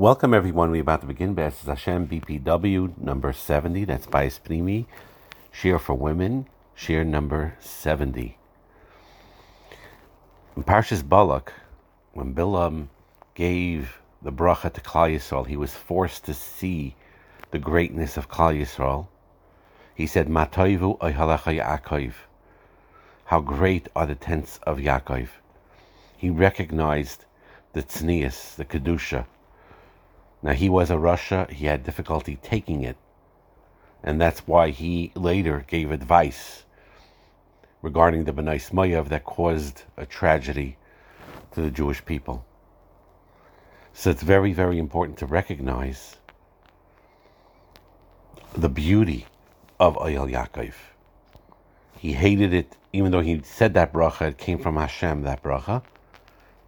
Welcome everyone. We're about to begin This is Hashem BPW number 70. That's by Esprimi. Share for women. Share number 70. In Parshas Balak, when Bilam gave the bracha to Klal Yisrael, he was forced to see the greatness of Klal Yisrael. He said, Matoivu Yaakov. How great are the tents of Yaakov. He recognized the tznius, the kedusha, now he was a rasha, he had difficulty taking it. And that's why he later gave advice regarding the Bnos Moav that caused a tragedy to the Jewish people. So it's very, very important to recognize the beauty of Oyel Yaakov. He hated it, even though he said that bracha, it came from Hashem, that bracha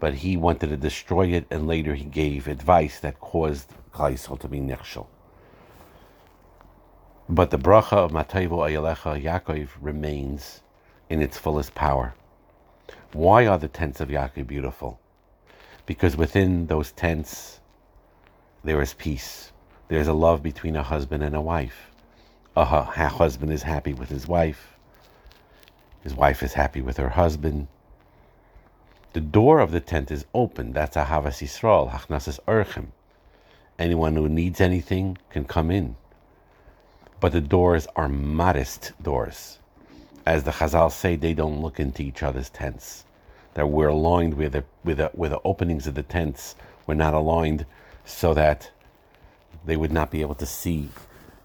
but he wanted to destroy it, and later he gave advice that caused Klal to be nechshel. But the bracha of Matayivu Ayalecha Yaakov remains in its fullest power. Why are the tents of Yaakov beautiful? Because within those tents there is peace. There is a love between a husband and a wife. A husband is happy with his wife. His wife is happy with her husband the door of the tent is open. That's Ahavas Yisrael, Hachnasas Orchim. Anyone who needs anything can come in. But the doors are modest doors. As the Chazal say, they don't look into each other's tents. That we're aligned with the, with the, with the openings of the tents. We're not aligned so that they would not be able to see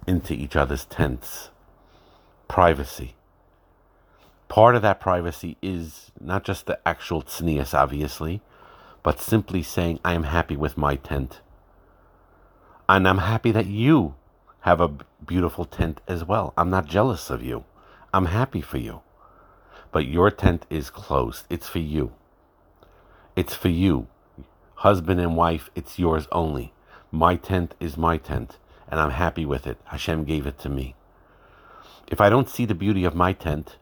into each other's tents. Privacy. Part of that privacy is not just the actual tznius, obviously, but simply saying, I am happy with my tent. And I'm happy that you have a beautiful tent as well. I'm not jealous of you. I'm happy for you. But your tent is closed. It's for you. It's for you. Husband and wife, it's yours only. My tent is my tent, and I'm happy with it. Hashem gave it to me. If I don't see the beauty of my tent,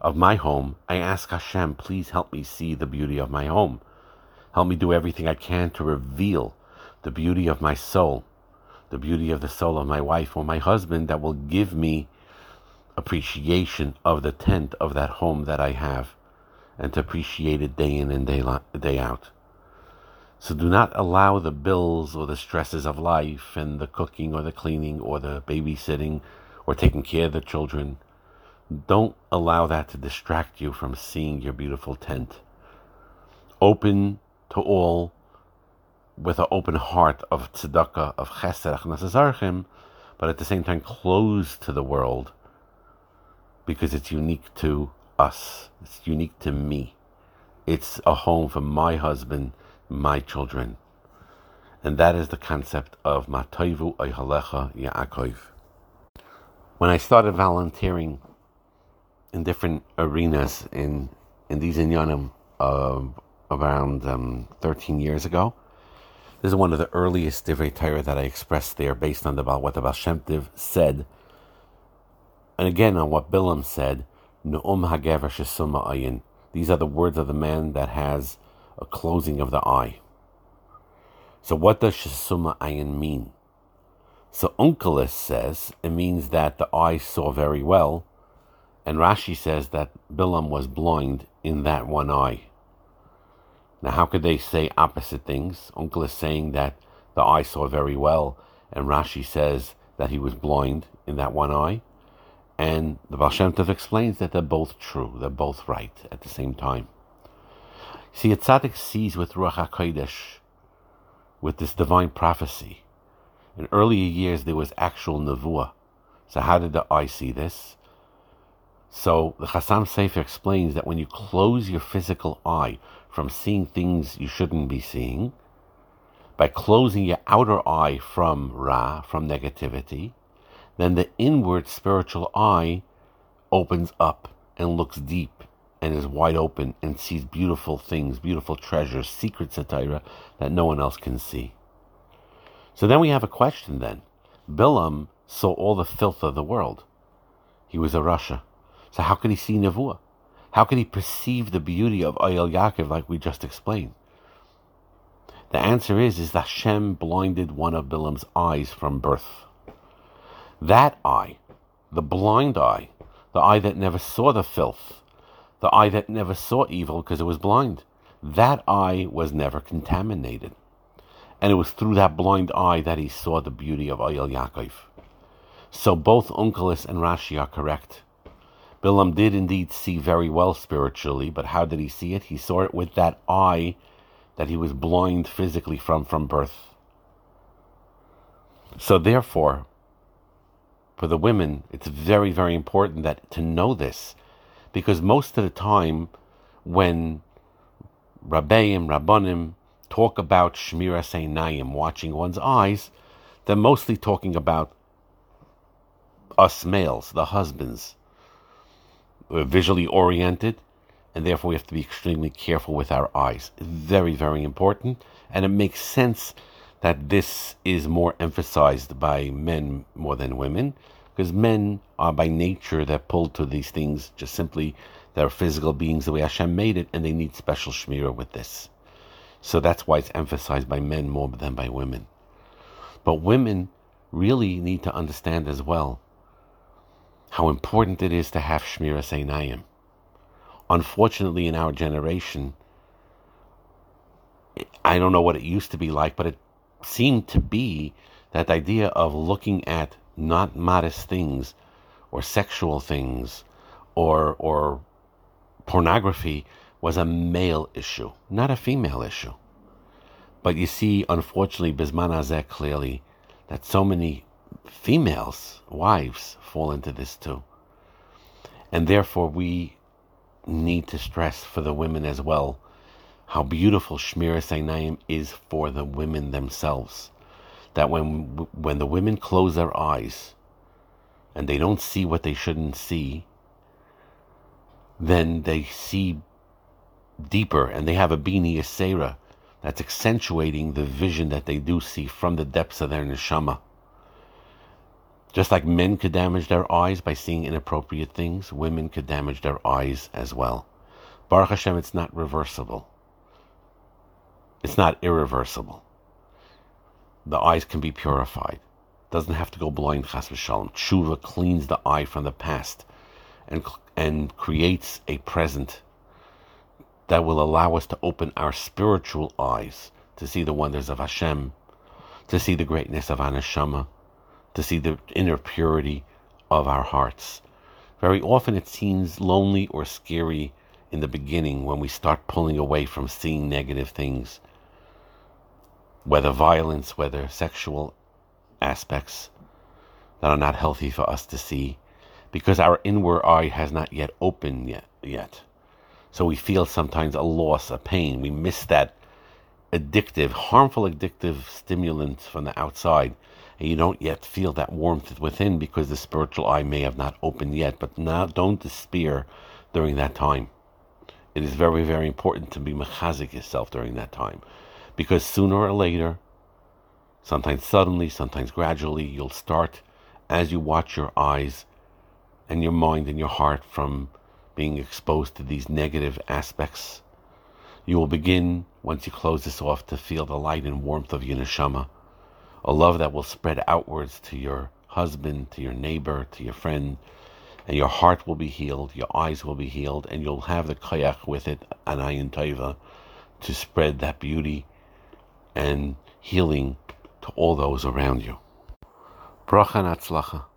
of my home, I ask Hashem, please help me see the beauty of my home. Help me do everything I can to reveal the beauty of my soul, the beauty of the soul of my wife or my husband that will give me appreciation of the tent of that home that I have and to appreciate it day in and day, day out. So do not allow the bills or the stresses of life and the cooking or the cleaning or the babysitting or taking care of the children don't allow that to distract you from seeing your beautiful tent. Open to all with an open heart of tzedakah, of chesed, but at the same time close to the world because it's unique to us. It's unique to me. It's a home for my husband, my children. And that is the concept of Matoivu Ayhalecha Yaakov. When I started volunteering in different arenas in in these inyanim uh, around um, 13 years ago. This is one of the earliest divrei Torah that I expressed there, based on the, what the Baal Shem Tov said, and again on what Bilam said. Nu'um hagever shesuma ayin. These are the words of the man that has a closing of the eye. So what does shesuma ayin mean? So Onkelos says it means that the eye saw very well, and Rashi says that Bilam was blind in that one eye. Now, how could they say opposite things? Onkelos saying that the eye saw very well, and Rashi says that he was blind in that one eye. And the Baal Shem Tov explains that they're both true, they're both right at the same time. See, a tzaddik sees with Ruach HaKodesh, with this divine prophecy. In earlier years, there was actual nevuah. So how did the eye see this? So the Chassam Sofer explains that when you close your physical eye from seeing things you shouldn't be seeing, by closing your outer eye from Ra, from negativity, then the inward spiritual eye opens up and looks deep and is wide open and sees beautiful things, beautiful treasures, secrets Torah that no one else can see. So then we have a question then. Bilam saw all the filth of the world. He was a rasha. So how could he see Nevuah? How could he perceive the beauty of Oyel Yaakov like we just explained? The answer is is that Hashem blinded one of Bilam's eyes from birth. That eye, the blind eye, the eye that never saw the filth, the eye that never saw evil because it was blind, that eye was never contaminated. And it was through that blind eye that he saw the beauty of Ayel Yaakov. So both Onkelos and Rashi are correct. Bilam did indeed see very well spiritually, but how did he see it? He saw it with that eye that he was blind physically from from birth. So therefore, for the women, it's very, very important that to know this, because most of the time, when Rabbeim, Rabbanim talk about Shmiras Einayim, watching one's eyes, they're mostly talking about us males, the husbands. We're visually oriented, and therefore we have to be extremely careful with our eyes. Very, very important, and it makes sense that this is more emphasized by men more than women, because men are by nature they're pulled to these things just simply they're physical beings the way Hashem made it, and they need special shmirah with this. So that's why it's emphasized by men more than by women. But women really need to understand as well how important it is to have shmiras einayim. Unfortunately, in our generation, I don't know what it used to be like, but it seemed to be that idea of looking at not modest things or sexual things or or pornography was a male issue, not a female issue. But you see, unfortunately, Bisman Azek clearly that so many females, wives, fall into this too. And therefore, we need to stress for the women as well how beautiful Shmiras Einayim is for the women themselves. That when when the women close their eyes and they don't see what they shouldn't see, then they see deeper and they have a bina yeseirah that's accentuating the vision that they do see from the depths of their neshama. Just like men could damage their eyes by seeing inappropriate things, women could damage their eyes as well. Baruch Hashem, it's not reversible. It's not irreversible. The eyes can be purified. Doesn't have to go blind, chas v'shalom. Tshuva cleans the eye from the past and and creates a present that will allow us to open our spiritual eyes to see the wonders of Hashem, to see the greatness of Anashama, to see the inner purity of our hearts. Very often it seems lonely or scary in the beginning when we start pulling away from seeing negative things, whether violence, whether sexual aspects that are not healthy for us to see, because our inward eye has not yet opened yet. yet. So we feel sometimes a loss, a pain. We miss that addictive, harmful addictive stimulant from the outside. And you don't yet feel that warmth within because the spiritual eye may have not opened yet. But now don't despair during that time. It is very, very important to be mechazik yourself during that time. Because sooner or later, sometimes suddenly, sometimes gradually, you'll start as you watch your eyes and your mind and your heart from being exposed to these negative aspects. You will begin, once you close this off, to feel the light and warmth of your neshama, a love that will spread outwards to your husband, to your neighbor, to your friend, and your heart will be healed, your eyes will be healed, and you'll have the kayak with it, anayin taiva, to spread that beauty and healing to all those around you. Bracha and